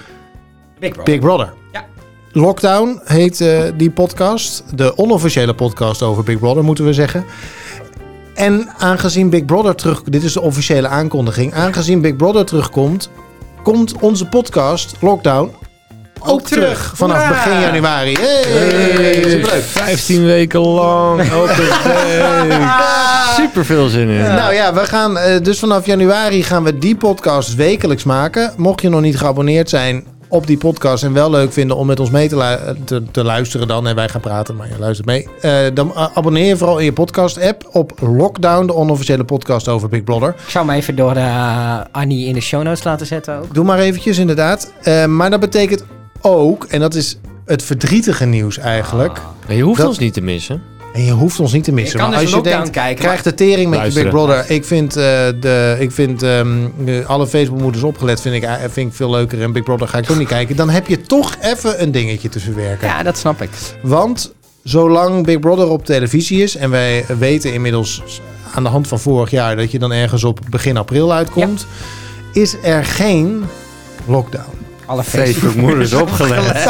Big Brother. Big Brother. Ja. Lockdown heet eh, die podcast. De onofficiële podcast over Big Brother, moeten we zeggen. En aangezien Big Brother terug... Dit is de officiële aankondiging. Aangezien Big Brother terugkomt... komt onze podcast, Lockdown, ook, terug. terug. Vanaf Hoera! begin januari. Hey, superleuk. 15 weken lang. Super veel zin in. Nou ja, we gaan eh, dus vanaf januari gaan we die podcast wekelijks maken. Mocht je nog niet geabonneerd zijn op die podcast en wel leuk vinden om met ons mee te, lu- te, te luisteren dan en wij gaan praten, maar je luistert mee. eh, dan eh, abonneer je vooral in je podcast app op Lockdown, de onofficiële podcast over Big Brother. Ik zou hem even door eh, Annie in de show notes laten zetten ook. Doe maar eventjes inderdaad. Eh, maar dat betekent ook, en dat is het verdrietige nieuws eigenlijk. Je hoeft Dat- ons niet te missen. En je hoeft ons niet te missen. Je kan maar dus als je Lockdown denkt, kijken, krijg de tering met je Big. Brother. Ik vind, eh, de, ik vind ehm, de- alle Facebookmoeders opgelet vind ik, eh, vind ik veel leuker. En Big Brother ga ik toch niet kijken. Dan heb je toch even een dingetje te verwerken. Ja, dat snap ik. Want zolang Big Brother op televisie is... en wij weten inmiddels aan de hand van vorig jaar... dat je dan ergens op begin april uitkomt... is er geen lockdown. Alle Facebook. Facebook-moeders opgelet.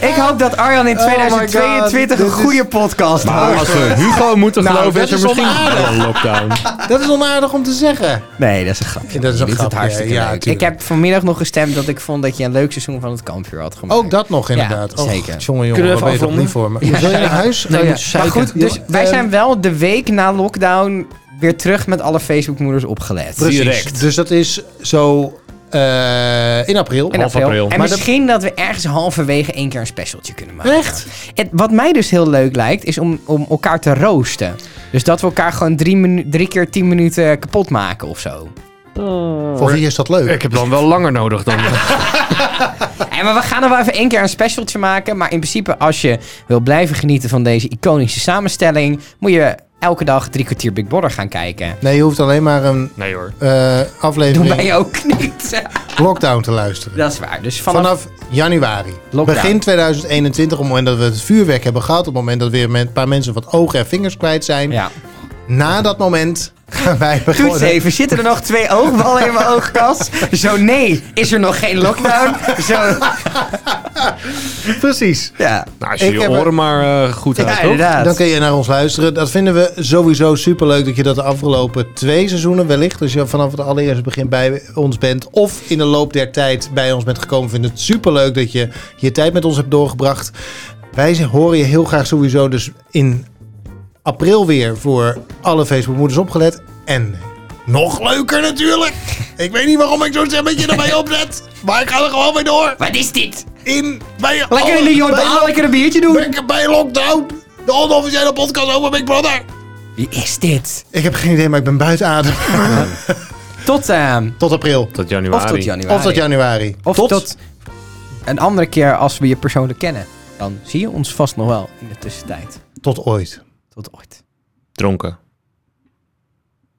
Ik hoop dat Arjan in Oh my 2022 God, een goede podcast Maar houdt. als we Hugo moeten Nou, geloven, dat is er is misschien onaardig. wel een lockdown. Dat is onaardig om te zeggen. Nee, dat is een grapje. Dat is een grapje, hartstikke ja, leuk. Ik heb vanmiddag nog gestemd dat ik vond dat je een leuk seizoen van het kampvuur had gemaakt. Ook dat nog inderdaad. Ja, Och, zeker. jongen, jongen, Kunnen we even niet voor me. Wil je naar huis? Nee, ja. Maar goed, dus wij zijn wel de week na lockdown weer terug met alle Facebookmoeders opgelet. Precies. Direct. Dus dat is zo eh, in april. In Half april. april. En Maar misschien dat we ergens halverwege één keer een specialtje kunnen maken. Echt? Het, wat mij dus heel leuk lijkt, is om, om elkaar te roosten. Dus dat we elkaar gewoon drie, minu- drie keer tien minuten kapot maken of zo. Voor wie is dat leuk? Ik heb dan wel langer nodig dan... En maar we gaan er wel even één keer een specialtje maken. Maar in principe, als je wil blijven genieten van deze iconische samenstelling, moet je elke dag drie kwartier Big Brother gaan kijken. Nee, je hoeft alleen maar een Nee hoor. eh, Doen aflevering wij ook niet. lockdown te luisteren. Dat is waar. Dus vanaf, Vanaf januari. Lockdown. Begin 2021, op het moment dat we het vuurwerk hebben gehad. Op het moment dat weer een paar mensen wat ogen en vingers kwijt zijn. Ja. Na dat moment gaan wij Toets beginnen. even, zitten er nog twee oogballen in mijn oogkast? Zo nee, is er nog geen lockdown? Zo, Precies. ja. Nou, als je Ik je heb oren maar eh, goed Ja, houdt, inderdaad. Dan kun je naar ons luisteren. Dat vinden we sowieso superleuk dat je dat de afgelopen twee seizoenen wellicht, als je vanaf het allereerste begin bij ons bent, of in de loop der tijd bij ons bent gekomen, vinden het superleuk dat je je tijd met ons hebt doorgebracht. Wij horen je heel graag sowieso dus in april weer voor alle Facebookmoeders opgelet. En nog leuker natuurlijk. Ik weet niet waarom ik zo'n stemmetje erbij opzet, maar ik ga er gewoon mee door. Wat is dit? In, bij Lekker in de bij- Jordaan, lekker een biertje doen. bij, bij Lockdown, de onofficiële podcast over Big Brother. Wie is dit? Ik heb geen idee, maar ik ben buiten adem. Tot, ehm, Tot april. Tot januari. of tot januari. Of tot januari. Of tot... een andere keer als we je persoonlijk kennen. Dan zie je ons vast nog wel in de tussentijd. Tot ooit. Tot ooit. Dronken.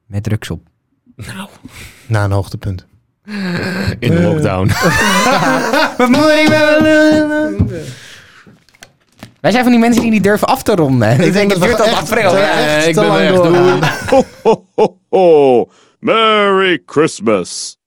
Met drugs op. Na een hoogtepunt. In de lockdown. Wat moet ik wel Wij zijn van die mensen die niet durven af te ronden. Ik, denk, dat het duurt echt- april. echt ik ben lang weg. Doei. Ho, ho, ho, ho. Merry Christmas.